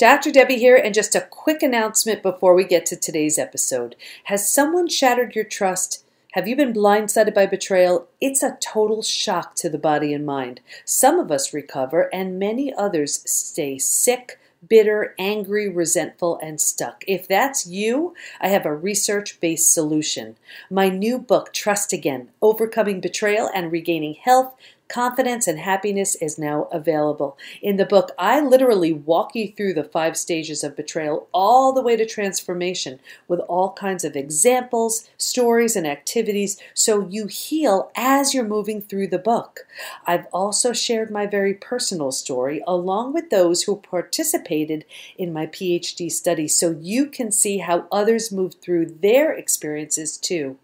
Dr. Debi here, and just a quick announcement before we get to today's episode. Has someone shattered your trust? Have you been blindsided by betrayal? It's a total shock to the body and mind. Some of us recover, and many others stay sick, bitter, angry, resentful, and stuck. If that's you, I have a research based solution. My new book, Trust Again Overcoming Betrayal and Regaining Health, Confidence and Happiness is now available. In the book, I literally walk you through the five stages of betrayal all the way to transformation with all kinds of examples, stories, and activities so you heal as you're moving through the book. I've also shared my very personal story along with those who participated in my PhD study so you can see how others moved through their experiences too.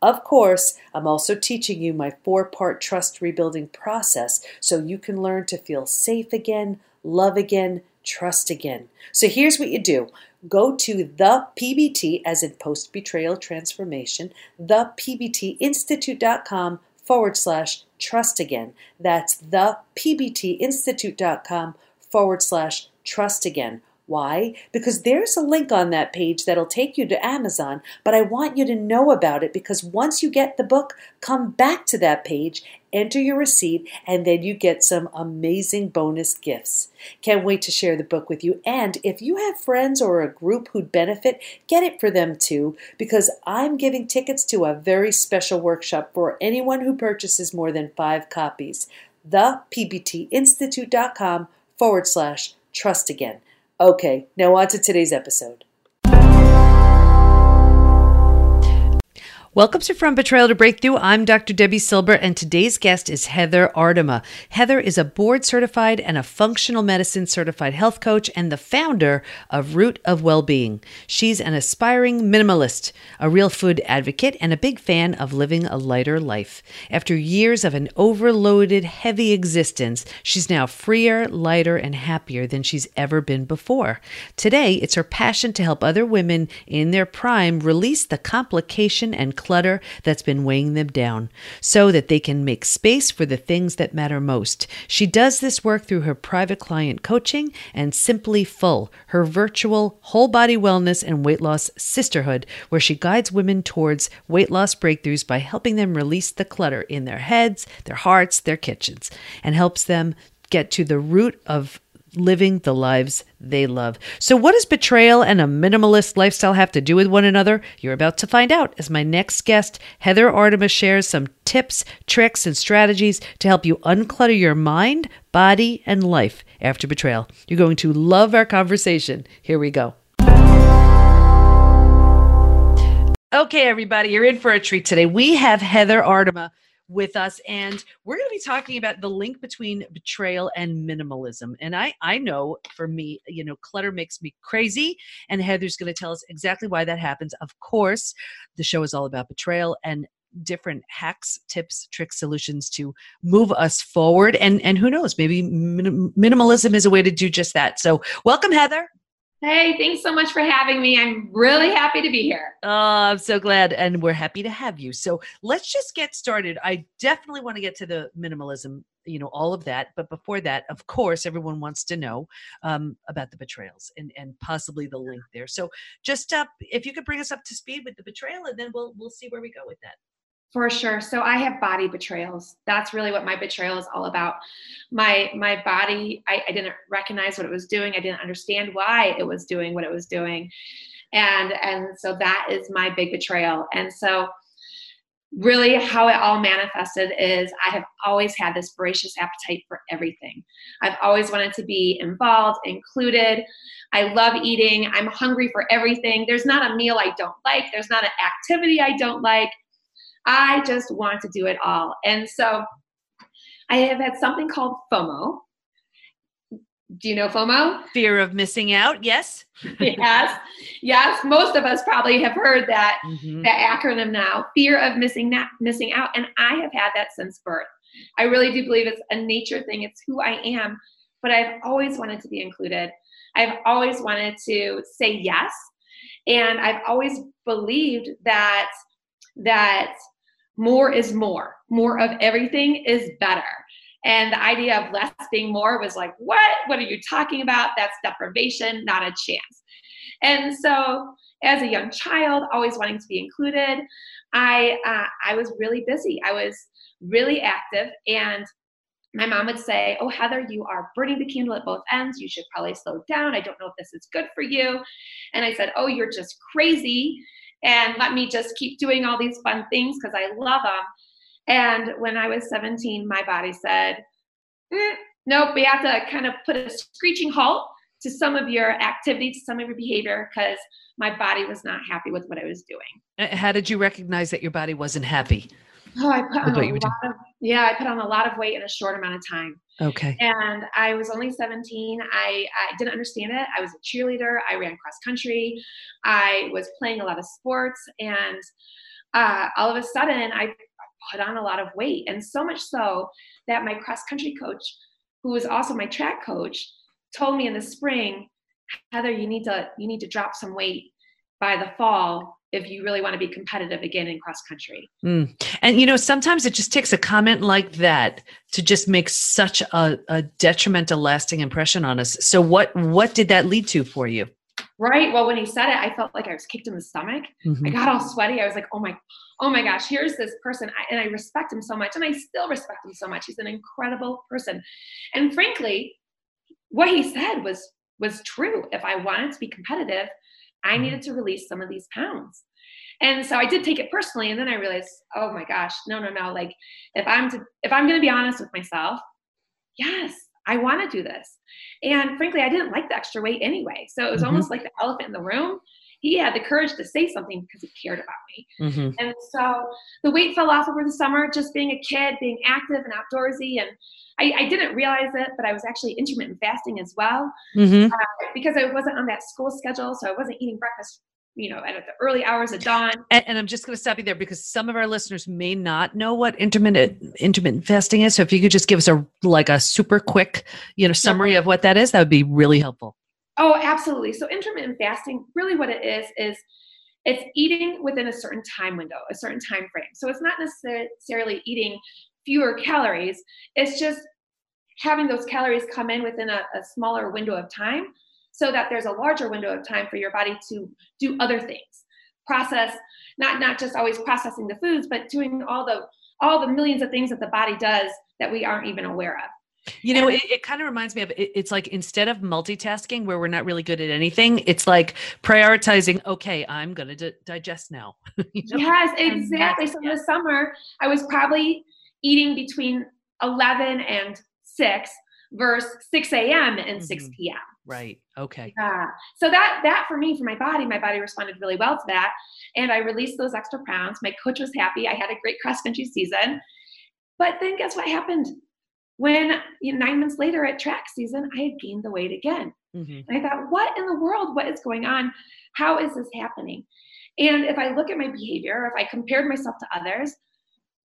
Of course, I'm also teaching you my four part trust rebuilding process so you can learn to feel safe again, love again, trust again. So here's what you do go to the PBT, as in post betrayal transformation, the PBTinstitute.com forward slash trust again. That's the PBTinstitute.com forward slash trust again. Why? Because there's a link on that page that'll take you to Amazon, but I want you to know about it because once you get the book, come back to that page, enter your receipt, and then you get some amazing bonus gifts. Can't wait to share the book with you. And if you have friends or a group who'd benefit, get it for them too because I'm giving tickets to a very special workshop for anyone who purchases more than five copies. ThePBTInstitute.com forward slash trust again. Okay, now on to today's episode. Welcome to From Betrayal to Breakthrough. I'm Dr. Debi Silber, and today's guest is Heather Aardema. Heather is a board certified and a functional medicine certified health coach and the founder of Root of Wellbeing. She's an aspiring minimalist, a real food advocate, and a big fan of living a lighter life. After years of an overloaded, heavy existence, she's now freer, lighter, and happier than she's ever been before. Today, it's her passion to help other women in their prime release the complication and clutter that's been weighing them down so that they can make space for the things that matter most. She does this work through her private client coaching and Simply Full, her virtual whole body wellness and weight loss sisterhood, where she guides women towards weight loss breakthroughs by helping them release the clutter in their heads, their hearts, their kitchens, and helps them get to the root of living the lives they love. So, what does betrayal and a minimalist lifestyle have to do with one another? You're about to find out as my next guest, Heather Aardema, shares some tips, tricks, and strategies to help you unclutter your mind, body, and life after betrayal. You're going to love our conversation. Here we go. Okay, everybody, you're in for a treat today. We have Heather Aardema with us and we're going to be talking about the link between betrayal and minimalism. And i i know for me you know clutter makes me crazy and heather's going to tell us exactly why that happens. Of course the show is all about betrayal and different hacks tips tricks solutions to move us forward and and who knows maybe minim- minimalism is a way to do just that. So welcome heather Hey, thanks so much for having me. I'm really happy to be here. Oh, I'm so glad. And we're happy to have you. So let's just get started. I definitely want to get to the minimalism, you know, all of that. But before that, of course, everyone wants to know um, about the betrayals and, and possibly the link there. So just uh, if you could bring us up to speed with the betrayal, and then we'll we'll see where we go with that. For sure. So I have body betrayals. That's really what my betrayal is all about. My my body, I, I didn't recognize what it was doing. I didn't understand why it was doing what it was doing. And and so that is my big betrayal. And so really how it all manifested is I have always had this voracious appetite for everything. I've always wanted to be involved, included. I love eating. I'm hungry for everything. There's not a meal I don't like. There's not an activity I don't like I just want to do it all. And so I have had something called FOMO. Do you know FOMO? Fear of missing out, yes. yes. Yes, most of us probably have heard that mm-hmm. that acronym now, fear of missing not missing out and I have had that since birth. I really do believe it's a nature thing. It's who I am, but I've always wanted to be included. I've always wanted to say yes, and I've always believed that that more is more. More of everything is better. And the idea of less being more was like, what? What are you talking about? That's deprivation, not a chance. And so, as a young child, always wanting to be included, I uh, I was really busy. I was really active, and my mom would say, "Oh, Heather, you are burning the candle at both ends. You should probably slow down. I don't know if this is good for you." And I said, "Oh, you're just crazy." And let me just keep doing all these fun things because I love them. And when I was 17, my body said, mm, nope, we have to kind of put a screeching halt to some of your activity, to some of your behavior, because my body was not happy with what I was doing. How did you recognize that your body wasn't happy? Oh, I put on a lot of, yeah, I put on a lot of weight in a short amount of time. Okay. And I was only 17. I, I didn't understand it. I was a cheerleader. I ran cross country. I was playing a lot of sports. And uh, all of a sudden, I put on a lot of weight. And so much so that my cross country coach, who was also my track coach, told me in the spring, Heather, you need to you need to drop some weight by the fall if you really want to be competitive again in cross country. Mm. And you know, sometimes it just takes a comment like that to just make such a, a detrimental lasting impression on us. So what what did that lead to for you? Right. Well, when he said it, I felt like I was kicked in the stomach. Mm-hmm. I got all sweaty. I was like, oh my, oh my gosh, here's this person. I, and I respect him so much. And I still respect him so much. He's an incredible person. And frankly, what he said was was true. If I wanted to be competitive, I mm-hmm. needed to release some of these pounds. And so I did take it personally. And then I realized, oh my gosh, no, no, no. Like if I'm to if I'm gonna be honest with myself, yes, I want to do this. And frankly, I didn't like the extra weight anyway. So it was mm-hmm. almost like the elephant in the room. He had the courage to say something because he cared about me. Mm-hmm. And so the weight fell off over the summer, just being a kid, being active and outdoorsy. And I, I didn't realize it, but I was actually intermittent fasting as well mm-hmm. uh, because I wasn't on that school schedule. So I wasn't eating breakfast you know, at the early hours of dawn. And, and I'm just going to stop you there because some of our listeners may not know what intermittent intermittent fasting is. So if you could just give us a like a super quick, you know, summary of what that is, that would be really helpful. Oh, absolutely. So intermittent fasting, really what it is is it's eating within a certain time window, a certain time frame. So it's not necessarily eating fewer calories. It's just having those calories come in within a, a smaller window of time so that there's a larger window of time for your body to do other things process not not just always processing the foods but doing all the all the millions of things that the body does that we aren't even aware of you know, it, it kind of reminds me of it, it's like instead of multitasking where we're not really good at anything, it's like prioritizing, okay, I'm going to d- digest now. you know? Yes, exactly. So in the summer, I was probably eating between 11 and 6 versus 6 a.m. and mm-hmm. 6 p.m. Right. Okay. Yeah. So that that for me, for my body, my body responded really well to that, and I released those extra pounds. My coach was happy. I had a great cross country season, but then guess what happened? When you know, nine months later at track season, I had gained the weight again. Mm-hmm. And I thought, what in the world? What is going on? How is this happening? And if I look at my behavior, if I compared myself to others,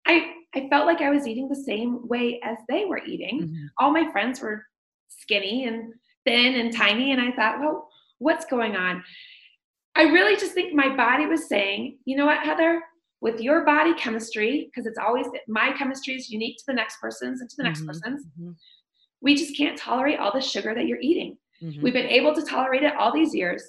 I I felt like I was eating the same way as they were eating. Mm-hmm. All my friends were skinny and thin and tiny. And I thought, well, what's going on? I really just think my body was saying, you know what, Heather, with your body chemistry, because it's always my chemistry is unique to the next person's and to the next mm-hmm, person's, mm-hmm. we just can't tolerate all the sugar that you're eating. Mm-hmm. We've been able to tolerate it all these years,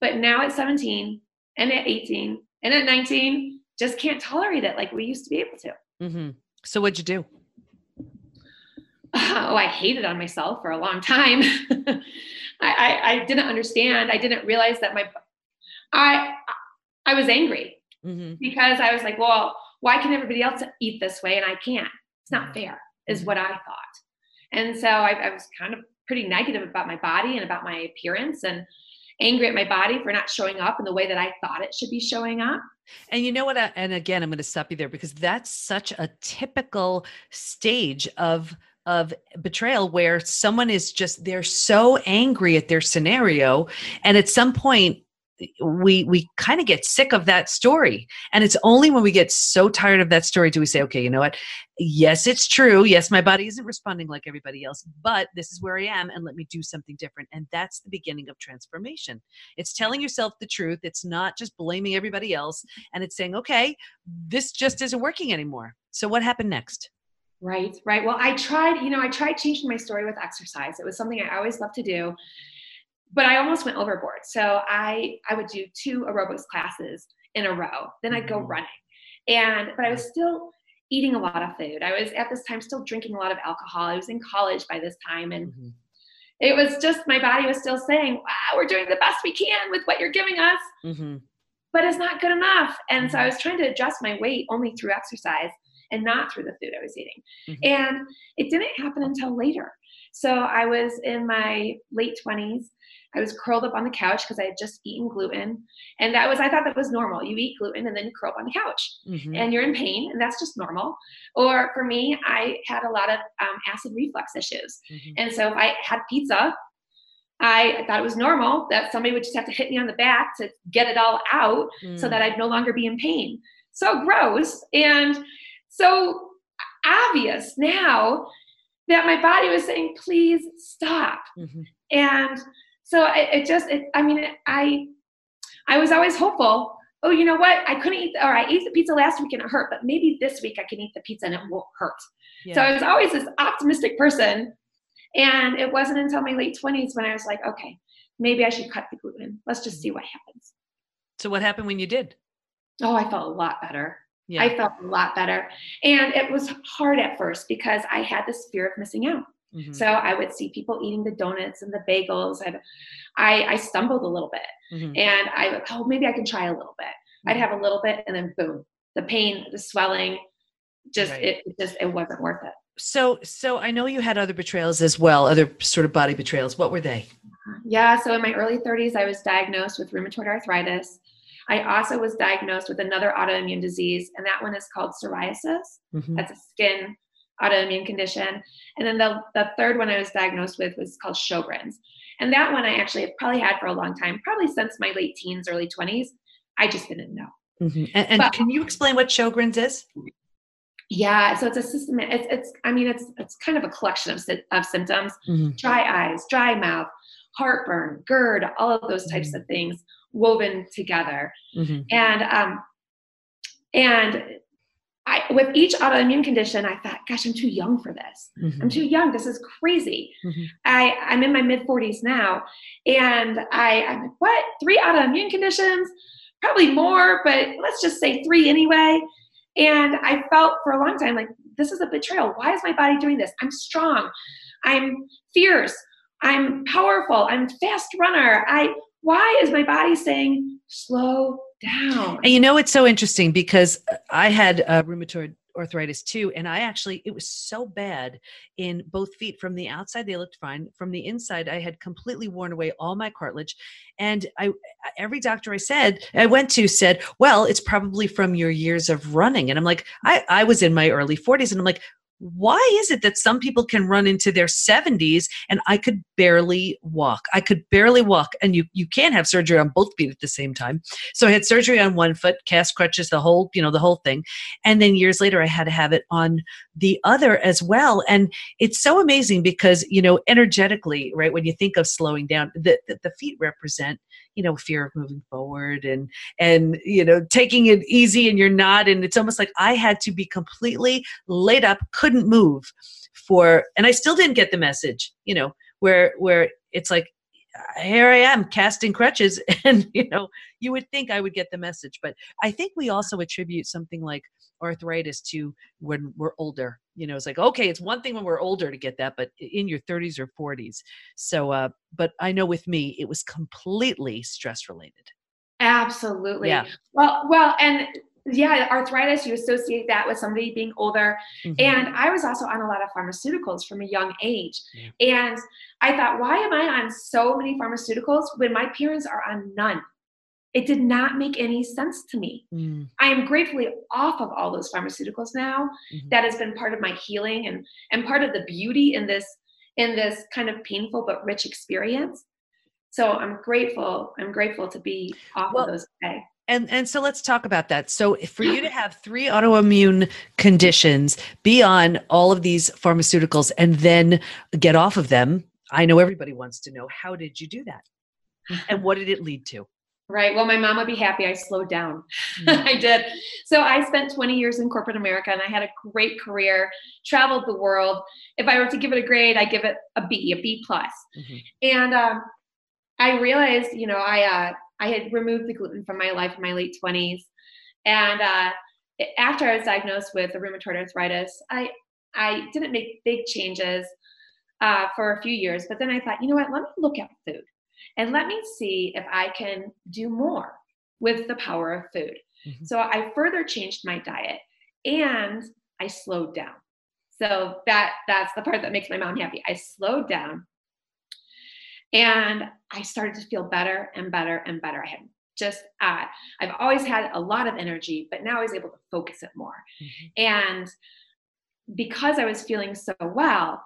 but now at 17 and at 18 and at 19, just can't tolerate it like we used to be able to. Mm-hmm. So, what'd you do? oh, I hated on myself for a long time. I, I, I, didn't understand. I didn't realize that my, I, I was angry mm-hmm. because I was like, well, why can everybody else eat this way and I can't? It's not fair, is mm-hmm. what I thought. And so I, I was kind of pretty negative about my body and about my appearance and angry at my body for not showing up in the way that I thought it should be showing up. And you know what? And again, I'm going to stop you there because that's such a typical stage of of betrayal where someone is just they're so angry at their scenario and at some point we we kind of get sick of that story. And it's only when we get so tired of that story do we say okay you know what? Yes it's true. Yes my body isn't responding like everybody else but this is where i am and let me do something different. And that's the beginning of transformation. It's telling yourself the truth. It's not just blaming everybody else and it's saying okay this just isn't working anymore. So what happened next? Right, right. Well, I tried, you know, I tried changing my story with exercise. It was something I always loved to do, but I almost went overboard. So I I would do two aerobics classes in a row. Then I'd go mm-hmm. running. And but I was still eating a lot of food. I was at this time still drinking a lot of alcohol. I was in college by this time and mm-hmm. it was just my body was still saying, "Wow, we're doing the best we can with what you're giving us." Mm-hmm. But it's not good enough. And so I mm-hmm. was trying to adjust my weight only through exercise and not through the food I was eating. Mm-hmm. And it didn't happen until later. So I was in my late 20s. I was curled up on the couch because I had just eaten gluten. And that was, I thought that was normal. You eat gluten and then you curl up on the couch mm-hmm. and you're in pain, and that's just normal. Or for me, I had a lot of um, acid reflux issues. Mm-hmm. And so if I had pizza, I thought it was normal that somebody would just have to hit me on the back to get it all out mm. so that I'd no longer be in pain. So gross. And so obvious now that my body was saying, please stop. Mm-hmm. And so it, it just, it, I mean, I, I was always hopeful. Oh, you know what? I couldn't eat, or I ate the pizza last week and it hurt, but maybe this week I can eat the pizza and it won't hurt. Yeah. So I was always this optimistic person. And it wasn't until my late 20s when I was like, okay, maybe I should cut the gluten. Let's just see what happens. So, what happened when you did? Oh, I felt a lot better. Yeah. I felt a lot better. And it was hard at first because I had this fear of missing out. Mm-hmm. So I would see people eating the donuts and the bagels. And I, I stumbled a little bit. Mm-hmm. And I would, oh, maybe I can try a little bit. Mm-hmm. I'd have a little bit and then boom, the pain, the swelling, just right. it, it just it wasn't worth it. So so I know you had other betrayals as well, other sort of body betrayals. What were they? Yeah, so in my early 30s, I was diagnosed with rheumatoid arthritis. I also was diagnosed with another autoimmune disease, and that one is called psoriasis. Mm-hmm. That's a skin autoimmune condition. And then the, the third one I was diagnosed with was called Sjogren's. And that one I actually have probably had for a long time, probably since my late teens, early 20s. I just didn't know. Mm-hmm. And, and but, can you explain what Sjogren's is? Yeah, so it's a system. It's, it's I mean, it's it's kind of a collection of, of symptoms: mm-hmm. dry eyes, dry mouth, heartburn, GERD, all of those types mm-hmm. of things woven together. Mm-hmm. And um, and I, with each autoimmune condition, I thought, gosh, I'm too young for this. Mm-hmm. I'm too young. This is crazy. Mm-hmm. I, I'm in my mid 40s now. And I, I'm like, what? Three autoimmune conditions? Probably more, but let's just say three anyway. And I felt for a long time like, this is a betrayal. Why is my body doing this? I'm strong. I'm fierce. I'm powerful. I'm fast runner. I why is my body saying slow down? And you know, it's so interesting because I had uh, rheumatoid arthritis too and i actually it was so bad in both feet from the outside they looked fine. From the inside i had completely worn away all my cartilage. And i every doctor i said i went to said well it's probably from your years of running. And i'm like i i was in my early 40s and i'm like why is it that some people can run into their 70s and I could barely walk? I could barely walk. And you you can't have surgery on both feet at the same time. So I had surgery on one foot, cast crutches, the whole, you know, the whole thing. And then years later I had to have it on the other as well. And it's so amazing because, you know, energetically, right, when you think of slowing down, the, the, the feet represent you know fear of moving forward and and you know taking it easy and you're not and it's almost like i had to be completely laid up couldn't move for and i still didn't get the message you know where where it's like here I am casting crutches. And, you know, you would think I would get the message. But I think we also attribute something like arthritis to when we're older. You know, it's like, okay, it's one thing when we're older to get that, but in your 30s or 40s. So, uh, but I know with me, it was completely stress related. Absolutely. Yeah. Well, well, and yeah, arthritis, you associate that with somebody being older. Mm-hmm. And I was also on a lot of pharmaceuticals from a young age. Yeah. And I thought, why am I on so many pharmaceuticals when my parents are on none? It did not make any sense to me. Mm. I am gratefully off of all those pharmaceuticals now. Mm-hmm. That has been part of my healing and and part of the beauty in this in this kind of painful but rich experience. So I'm grateful. I'm grateful to be off well, of those today. And and so let's talk about that. So for you to have three autoimmune conditions, be on all of these pharmaceuticals and then get off of them, I know everybody wants to know how did you do that? And what did it lead to? Right. Well, my mom would be happy I slowed down. Mm. I did. So I spent 20 years in corporate America and I had a great career, traveled the world. If I were to give it a grade, I give it a B, a B plus. Mhm. And um, I realized, you know, I uh, I had removed the gluten from my life in my late 20s. And uh, after I was diagnosed with rheumatoid arthritis, I I didn't make big changes uh, for a few years. But then I thought, you know what? Let me look at food and let me see if I can do more with the power of food. Mhm. So I further changed my diet and I slowed down. So that that's the part that makes my mom happy. I slowed down and I started to feel better and better and better. I had just uh, I've always had a lot of energy, but now I was able to focus it more. Mhm. And because I was feeling so well,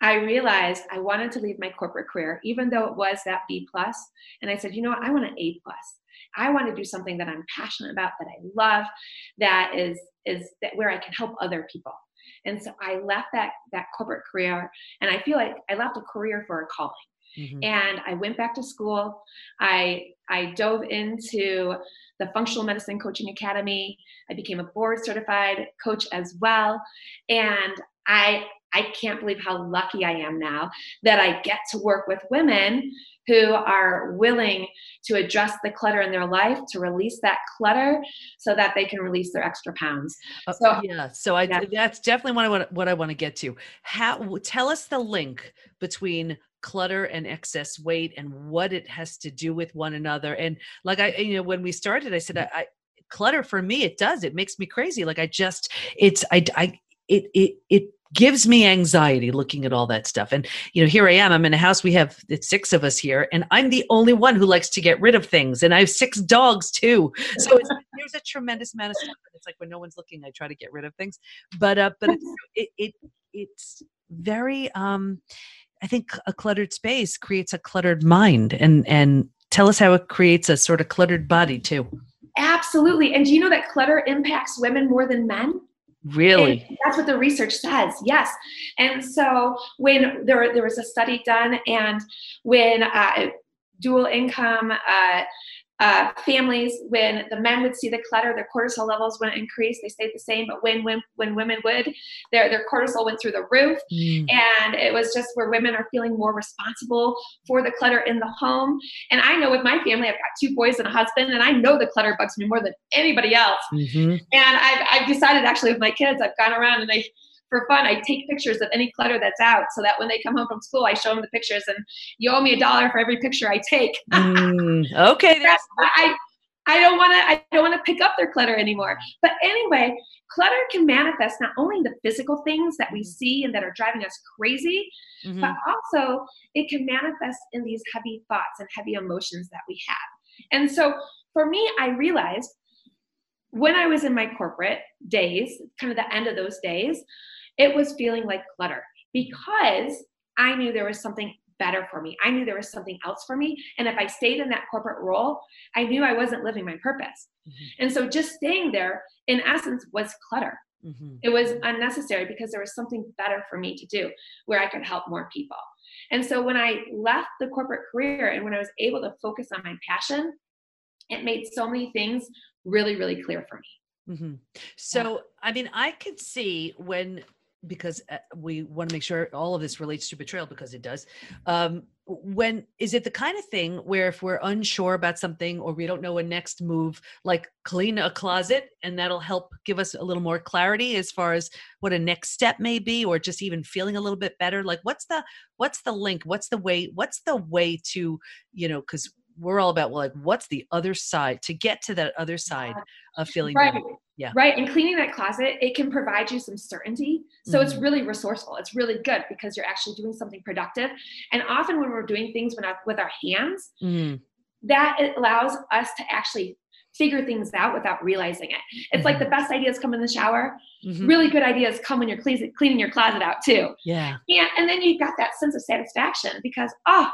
I realized I wanted to leave my corporate career, even though it was that B plus. And I said, you know what, I want an A plus. I want to do something that I'm passionate about, that I love, that is is that where I can help other people. And so I left that that corporate career, and I feel like I left a career for a calling Mhm. and I went back to school. I I dove into the Functional Medicine Coaching Academy. I became a board certified coach as well, and I I can't believe how lucky I am now that I get to work with women who are willing to address the clutter in their life, to release that clutter so that they can release their extra pounds. Uh, So- yeah, so I Yeah. that's definitely what I want what I want to get to. How tell us the link between clutter and excess weight and what it has to do with one another. And like I, you know, when we started, I said I, I clutter for me it does it makes me crazy. Like I just it's I I it it it gives me anxiety looking at all that stuff. And you know, here I am. I'm in a house. We have it's six of us here, and I'm the only one who likes to get rid of things. And I have six dogs too. So it's, there's a tremendous amount of stuff. It's like when no one's looking, I try to get rid of things. But uh, but it's, it it it's very um, I think a cluttered space creates a cluttered mind, and and tell us how it creates a sort of cluttered body too. Absolutely. And do you know that clutter impacts women more than men? Really. And that's what the research says. Yes. And so when there there was a study done, and when uh, dual income uh, uh, families, when the men would see the clutter, their cortisol levels wouldn't increase; they stayed the same. But when when when women would, their their cortisol went through the roof. Mm. And it was just where women are feeling more responsible for the clutter in the home. And I know with my family, I've got two boys and a husband, and I know the clutter bugs me more than anybody else. Mhm. And I've, I've decided actually with my kids, I've gone around and I, for fun, I take pictures of any clutter that's out so that when they come home from school, I show them the pictures and you owe me a dollar for every picture I take. Mm, okay, That's- I, I don't want to, I don't want to pick up their clutter anymore. But anyway, clutter can manifest not only the physical things that we see and that are driving us crazy, Mhm. but also it can manifest in these heavy thoughts and heavy emotions that we have. And so for me, I realized when I was in my corporate days, kind of the end of those days, it was feeling like clutter because I knew there was something better for me. I knew there was something else for me. And if I stayed in that corporate role, I knew I wasn't living my purpose. Mhm. And so just staying there, in essence, was clutter. Mhm. It was unnecessary because there was something better for me to do where I could help more people. And so when I left the corporate career and when I was able to focus on my passion, it made so many things really, really clear for me. hmm So, I mean, I could see when because uh, we want to make sure all of this relates to betrayal because it does. Um, when is it the kind of thing where if we're unsure about something or we don't know a next move, like clean a closet, and that'll help give us a little more clarity as far as what a next step may be, or just even feeling a little bit better. Like, what's the what's the link? What's the way? What's the way to you know? Because we're all about well, like what's the other side to get to that other side of feeling Right. better. Yeah. Right. And cleaning that closet, it can provide you some certainty. So it's Mhm. really resourceful. It's really good because you're actually doing something productive. And often when we're doing things with our, hands, Mhm. that allows us to actually figure things out without realizing it. It's like the best ideas come in the shower. Mhm. Really good ideas come when you're cleaning your closet out too. Yeah. Yeah, and then you've got that sense of satisfaction because oh,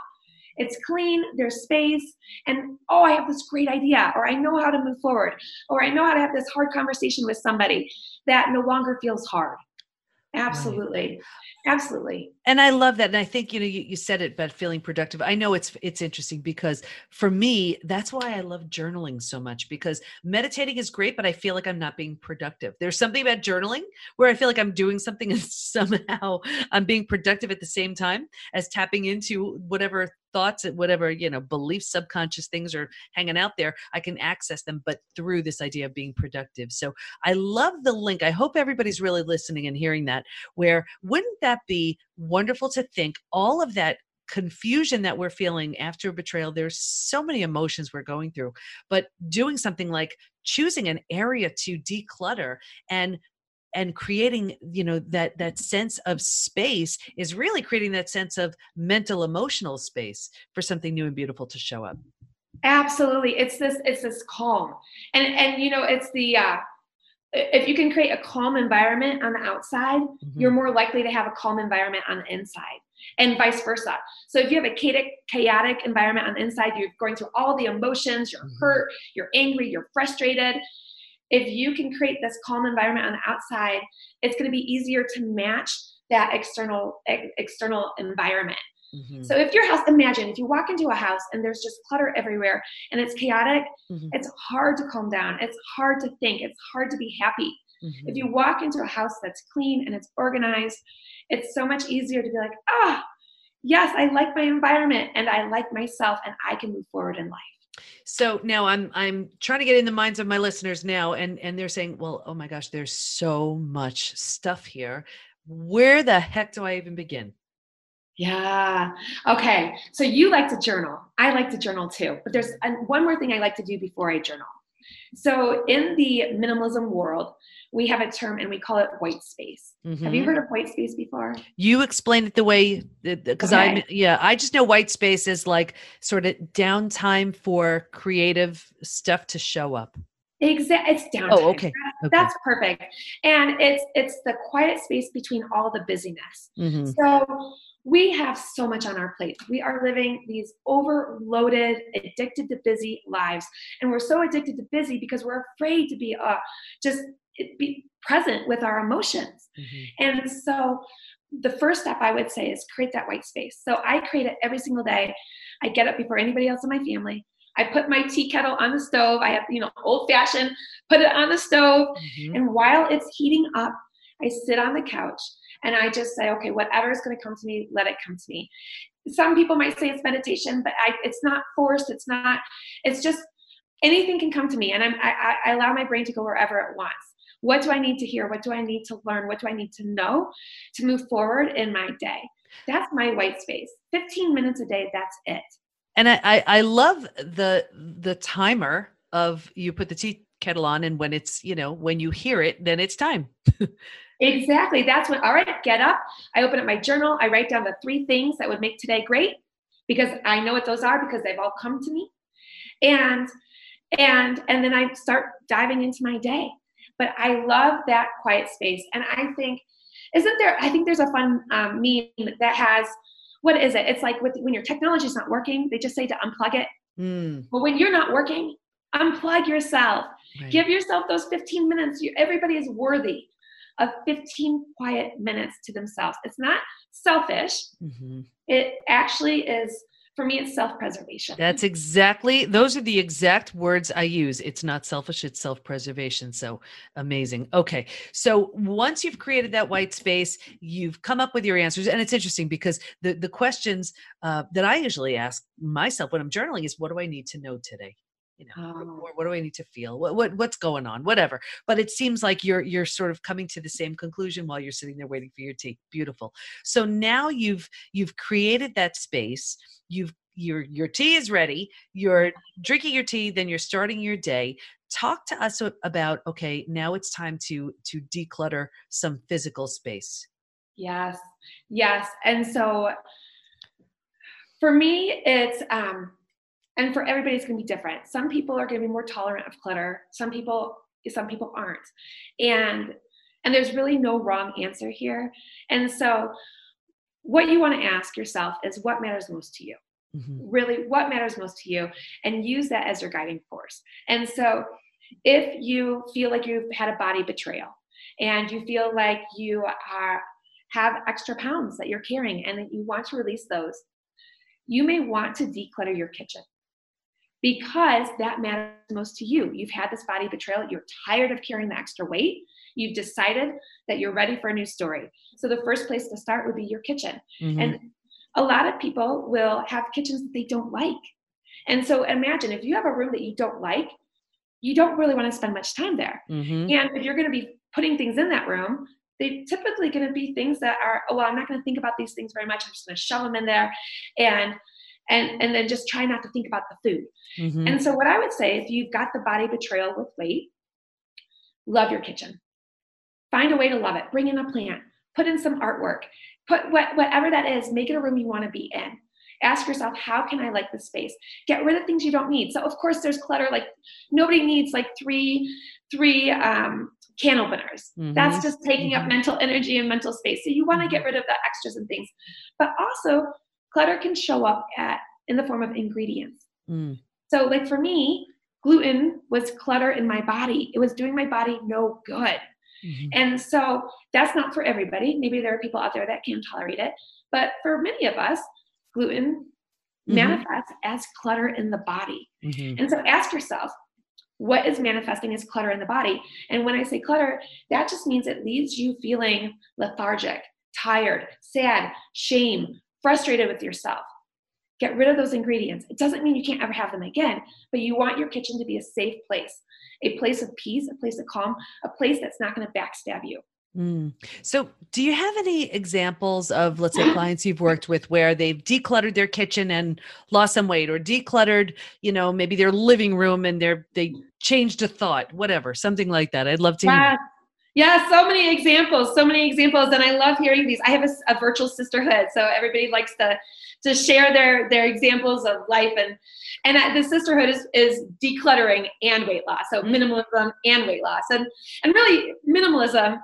it's clean, there's space, and oh, I have this great idea, or I know how to move forward, or I know how to have this hard conversation with somebody that no longer feels hard. Absolutely. Right. Absolutely. And I love that. And I think, you know, you, you said it about feeling productive. I know it's it's interesting because for me, that's why I love journaling so much because meditating is great, but I feel like I'm not being productive. There's something about journaling where I feel like I'm doing something and somehow I'm being productive at the same time as tapping into whatever thoughts and whatever you know beliefs subconscious things are hanging out there i can access them but through this idea of being productive so i love the link i hope everybody's really listening and hearing that where wouldn't that be wonderful to think all of that confusion that we're feeling after betrayal. There's so many emotions we're going through but doing something like choosing an area to declutter and and creating you know that that sense of space is really creating that sense of mental emotional space for something new and beautiful to show up. Absolutely. It's this it's this calm. And and you know it's the uh if you can create a calm environment on the outside mm-hmm. you're more likely to have a calm environment on the inside and vice versa so if you have a chaotic chaotic environment on the inside you're going through all the emotions you're mm-hmm. hurt you're angry you're frustrated if you can create this calm environment on the outside, it's going to be easier to match that external external environment. Mm-hmm. So if your house, imagine if you walk into a house and there's just clutter everywhere and it's chaotic, mm-hmm. it's hard to calm down. It's hard to think. It's hard to be happy. Mm-hmm. If you walk into a house that's clean and it's organized, it's so much easier to be like, ah, oh, yes, I like my environment and I like myself and I can move forward in life. So now I'm I'm trying to get in the minds of my listeners now and and they're saying, "Well, oh my gosh, there's so much stuff here. Where the heck do I even begin?" Yeah. Okay. So you like to journal. I like to journal too. But there's one more thing I like to do before I journal. So in the minimalism world, we have a term and we call it white space. Mm-hmm. Have you mm-hmm. heard of white space before? You explained it the way because okay. I yeah, I just know white space is like sort of downtime for creative stuff to show up. Exactly, it's downtime. Oh, okay. That's, okay. that's perfect. And it's it's the quiet space between all the busyness. Mm-hmm. So we have so much on our plate. We are living these overloaded, addicted to busy lives. And we're so addicted to busy because we're afraid to be uh, just be present with our emotions. Mm-hmm. And so the first step I would say is create that white space. So I create it every single day. I get up before anybody else in my family. I put my tea kettle on the stove. I have, you know, old fashioned, put it on the stove. Mm-hmm. And while it's heating up, I sit on the couch and I just say, okay, whatever is going to come to me, let it come to me. Some people might say it's meditation, but I, it's not forced. It's not, it's just anything can come to me. And I'm, I, I allow my brain to go wherever it wants. What do I need to hear? What do I need to learn? What do I need to know to move forward in my day? That's my white space. 15 minutes a day, that's it. And I, I love the the timer of you put the tea kettle on and when it's, you know, when you hear it, then it's time. Exactly. That's when, all right, get up. I open up my journal. I write down the three things that would make today great because I know what those are because they've all come to me. And, and, and then I start diving into my day. But I love that quiet space. And I think, isn't there, I think there's a fun um, meme that has, what is it? It's like with, when your technology is not working, they just say to unplug it. Mm. But when you're not working, unplug yourself. Right. Give yourself those 15 minutes. You, everybody is worthy of 15 quiet minutes to themselves. It's not selfish. Mm-hmm. It actually is for me it's self-preservation that's exactly those are the exact words i use it's not selfish it's self-preservation so amazing okay so once you've created that white space you've come up with your answers and it's interesting because the the questions uh, that i usually ask myself when i'm journaling is what do i need to know today you know oh. what, what, do i need to feel? What, what what's going on? Whatever. But it seems like you're you're sort of coming to the same conclusion while you're sitting there waiting for your tea. Beautiful. So now you've you've created that space. You've your your tea is ready. You're drinking your tea then you're starting your day. Talk to us about okay now it's time to to declutter some physical space. Yes. Yes. And so for me it's um and for everybody it's going to be different. Some people are going to be more tolerant of clutter. Some people some people aren't. And and there's really no wrong answer here. And so what you want to ask yourself is what matters most to you. Mm-hmm. really what matters most to you and use that as your guiding force. And so if you feel like you've had a body betrayal and you feel like you are have extra pounds that you're carrying and that you want to release those, you may want to declutter your kitchen because that matters most to you. You've had this body betrayal, you're tired of carrying the extra weight, you've decided that you're ready for a new story. So the first place to start would be your kitchen. Mm-hmm. And a lot of people will have kitchens that they don't like. And so imagine if you have a room that you don't like, you don't really want to spend much time there. Mm-hmm. And if you're going to be putting things in that room, they're typically going to be things that are, oh, well, I'm not going to think about these things very much. I'm just going to shove them in there, and and and then just try not to think about the food. Mm-hmm. And so, what I would say, if you've got the body betrayal with weight, love your kitchen. Find a way to love it. Bring in a plant. Put in some artwork. Put what, whatever that is. Make it a room you want to be in ask yourself how can i like this space get rid of things you don't need so of course there's clutter like nobody needs like three three um, can openers mm-hmm. that's just taking mm-hmm. up mental energy and mental space so you want to get mm-hmm. rid of the extras and things but also clutter can show up at in the form of ingredients mm. so like for me gluten was clutter in my body it was doing my body no good Mm-hmm. And so that's not for everybody. Maybe there are people out there that can tolerate it. But for many of us, gluten mm-hmm. manifests as clutter in the body. Mm-hmm. And so ask yourself, what is manifesting as clutter in the body? And when I say clutter, that just means it leaves you feeling lethargic, tired, sad, shame, frustrated with yourself. Get rid of those ingredients. It doesn't mean you can't ever have them again, but you want your kitchen to be a safe place, a place of peace, a place of calm, a place that's not going to backstab you. Mm. So, do you have any examples of, let's say, clients you've worked with where they've decluttered their kitchen and lost some weight, or decluttered, you know, maybe their living room and they're they changed a thought, whatever, something like that? I'd love to. Yeah, yeah, so many examples, so many examples, and I love hearing these. I have a, a virtual sisterhood, so everybody likes to to share their their examples of life and and the sisterhood is is decluttering and weight loss so mm-hmm. minimalism and weight loss and and really minimalism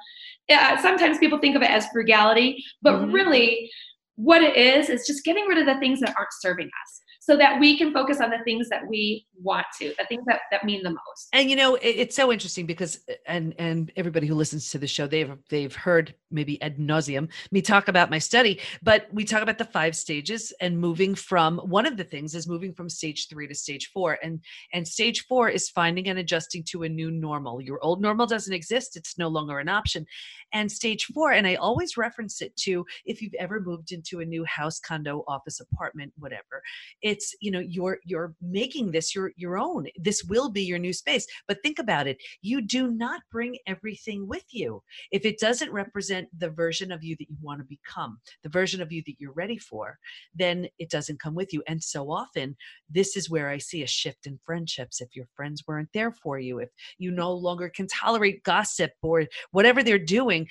yeah, sometimes people think of it as frugality, but mm-hmm. really what it is is just getting rid of the things that aren't serving us so that we can focus on the things that we want to the things that, that mean the most. And you know it, it's so interesting because and and everybody who listens to the show they've they've heard maybe ad nauseum me talk about my study but we talk about the five stages and moving from one of the things is moving from stage three to stage four. And and stage four is finding and adjusting to a new normal. Your old normal doesn't exist. It's no longer an option. And stage four and i always reference it to if you've ever moved into a new house condo office apartment whatever it it's you know you're you're making this your your own. This will be your new space. But think about it. You do not bring everything with you. If it doesn't represent the version of you that you want to become the version of you that you're ready for then it doesn't come with you. And so often this is where i see a shift in friendships. If your friends weren't there for you if you no longer can tolerate gossip or whatever they're doing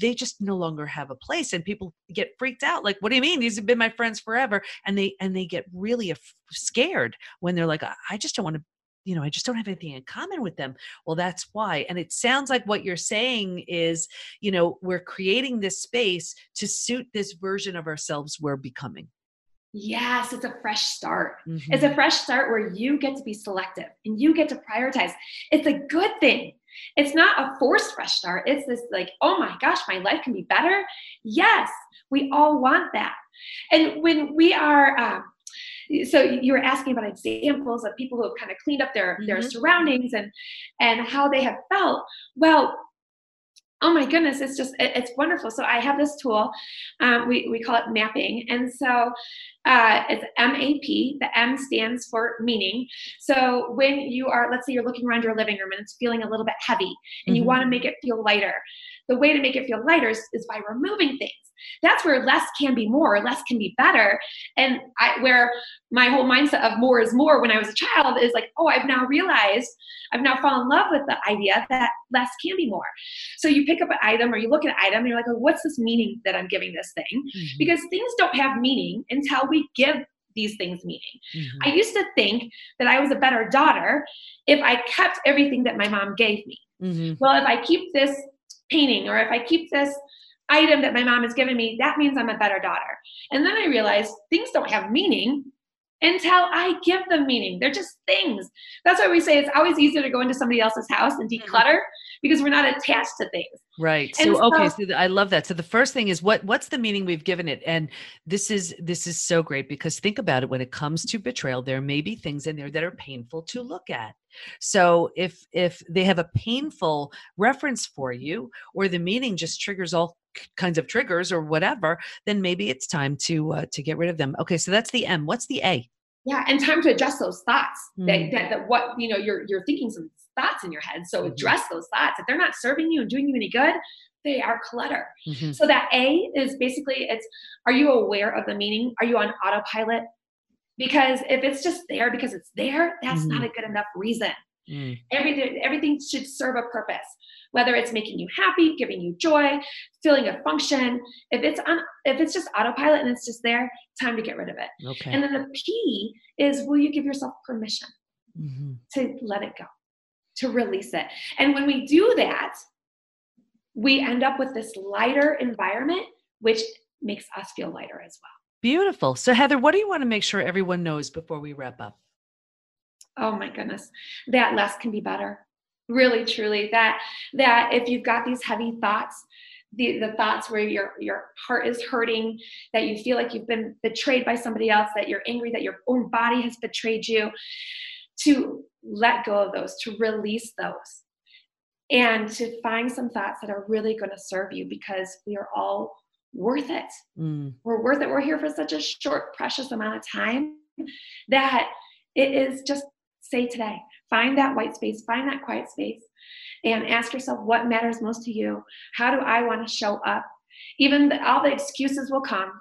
they just no longer have a place. And people get freaked out like what do you mean? These have been my friends forever. And they and they get really af- scared when they're like i just don't want to you know i just don't have anything in common with them well that's why and it sounds like what you're saying is you know we're creating this space to suit this version of ourselves we're becoming Yes, it's a fresh start. Mm-hmm. It's a fresh start where you get to be selective and you get to prioritize. It's a good thing. It's not a forced fresh start. It's this like, oh my gosh, my life can be better. Yes, we all want that. And when we are, um, so you were asking about examples of people who have kind of cleaned up their mm-hmm. their surroundings and and how they have felt. Well, oh my goodness it's just it's wonderful so i have this tool um, we, we call it mapping and so uh, it's map the m stands for meaning so when you are let's say you're looking around your living room and it's feeling a little bit heavy and mm-hmm. you want to make it feel lighter the way to make it feel lighter is, is by removing things that's where less can be more, less can be better. And I, where my whole mindset of more is more when I was a child is like, oh, I've now realized, I've now fallen in love with the idea that less can be more. So you pick up an item or you look at an item and you're like, oh, what's this meaning that I'm giving this thing? Mm-hmm. Because things don't have meaning until we give these things meaning. Mm-hmm. I used to think that I was a better daughter if I kept everything that my mom gave me. Mm-hmm. Well, if I keep this painting or if I keep this item that my mom has given me, that means I'm a better daughter. And then I realized things don't have meaning until I give them meaning. They're just things. That's why we say it's always easier to go into somebody else's house and mm-hmm. declutter because we're not attached to things. Right. So, so okay, so I love that. So the first thing is what what's the meaning we've given it? And this is this is so great because think about it when it comes to betrayal there may be things in there that are painful to look at. So if if they have a painful reference for you or the meaning just triggers all kinds of triggers or whatever, then maybe it's time to uh, to get rid of them. Okay, so that's the M. What's the A? Yeah, and time to adjust those thoughts. Mm. That, that, that what you know you're you're thinking some thoughts in your head. So mm-hmm. address those thoughts. If they're not serving you and doing you any good, they are clutter. Mm-hmm. So that A is basically it's are you aware of the meaning? Are you on autopilot? Because if it's just there because it's there, that's mm-hmm. not a good enough reason. Mm. Everything, everything should serve a purpose, whether it's making you happy, giving you joy, filling a function. If it's on, if it's just autopilot and it's just there, time to get rid of it. Okay. And then the P is will you give yourself permission mm-hmm. to let it go, to release it. And when we do that, we end up with this lighter environment, which makes us feel lighter as well. Beautiful. So Heather, what do you want to make sure everyone knows before we wrap up? oh my goodness that less can be better really truly that that if you've got these heavy thoughts the, the thoughts where your your heart is hurting that you feel like you've been betrayed by somebody else that you're angry that your own body has betrayed you to let go of those to release those and to find some thoughts that are really going to serve you because we are all worth it mm. we're worth it we're here for such a short precious amount of time that it is just say today. Find that white space, find that quiet space, and ask yourself what matters most to you. How do I want to show up? Even the, all the excuses will come.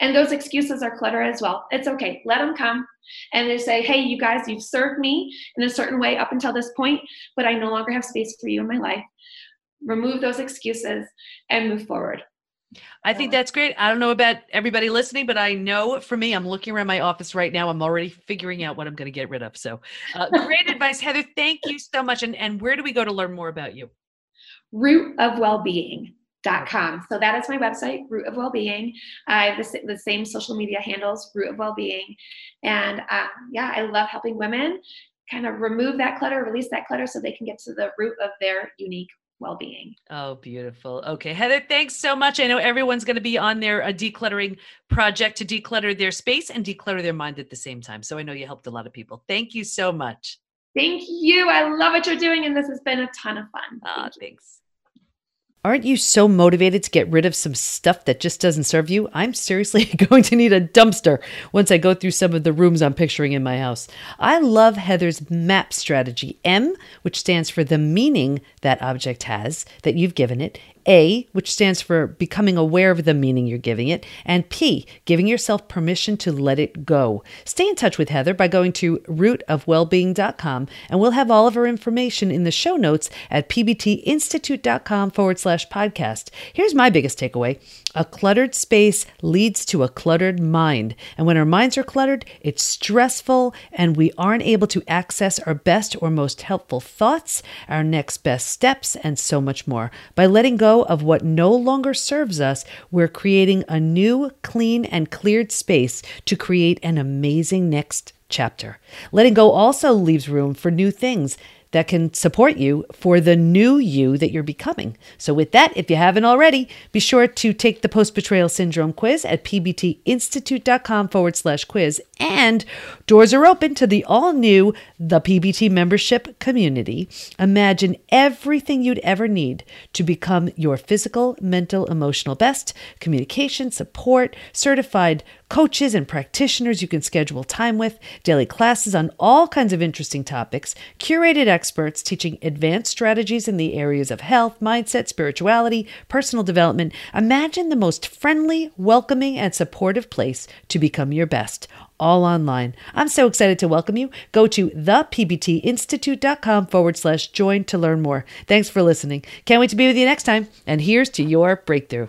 And those excuses are clutter as well. It's okay. Let them come. And they say, hey, you guys, you've served me in a certain way up until this point, but I no longer have space for you in my life. Remove those excuses and move forward. I think that's great. I don't know about everybody listening, but I know for me, I'm looking around my office right now. I'm already figuring out what I'm going to get rid of. So, uh, great advice, Heather. Thank you so much. And, and where do we go to learn more about you? Rootofwellbeing.com. So that is my website, Root of Wellbeing. I have the, the same social media handles, Root of Wellbeing. And uh, yeah, I love helping women kind of remove that clutter, release that clutter so they can get to the root of their unique well-being. Oh, beautiful. Okay, Heather, thanks so much. I know everyone's going to be on their a decluttering project to declutter their space and declutter their mind at the same time. So I know you helped a lot of people. Thank you so much. Thank you. I love what you're doing, and this has been a ton of fun. Oh, thanks. Aren't you so motivated to get rid of some stuff that just doesn't serve you? I'm seriously going to need a dumpster once I go through some of the rooms I'm picturing in my house. I love Heather's MAP strategy M, which stands for the meaning that object has that you've given it, a, which stands for becoming aware of the meaning you're giving it, and P, giving yourself permission to let it go. Stay in touch with Heather by going to rootofwellbeing.com, and we'll have all of her information in the show notes at pbtinstitute.com forward slash podcast. Here's my biggest takeaway a cluttered space leads to a cluttered mind. And when our minds are cluttered, it's stressful and we aren't able to access our best or most helpful thoughts, our next best steps, and so much more. By letting of what no longer serves us, we're creating a new, clean, and cleared space to create an amazing next chapter. Letting go also leaves room for new things that can support you for the new you that you're becoming. So, with that, if you haven't already, be sure to take the post betrayal syndrome quiz at pbtinstitute.com forward slash quiz. And doors are open to the all new The PBT membership community. Imagine everything you'd ever need to become your physical, mental, emotional best, communication, support, certified coaches and practitioners you can schedule time with, daily classes on all kinds of interesting topics, curated experts teaching advanced strategies in the areas of health, mindset, spirituality, personal development. Imagine the most friendly, welcoming, and supportive place to become your best all online. I'm so excited to welcome you. Go to thepbtinstitute.com forward slash join to learn more. Thanks for listening. Can't wait to be with you next time. And here's to your breakthrough.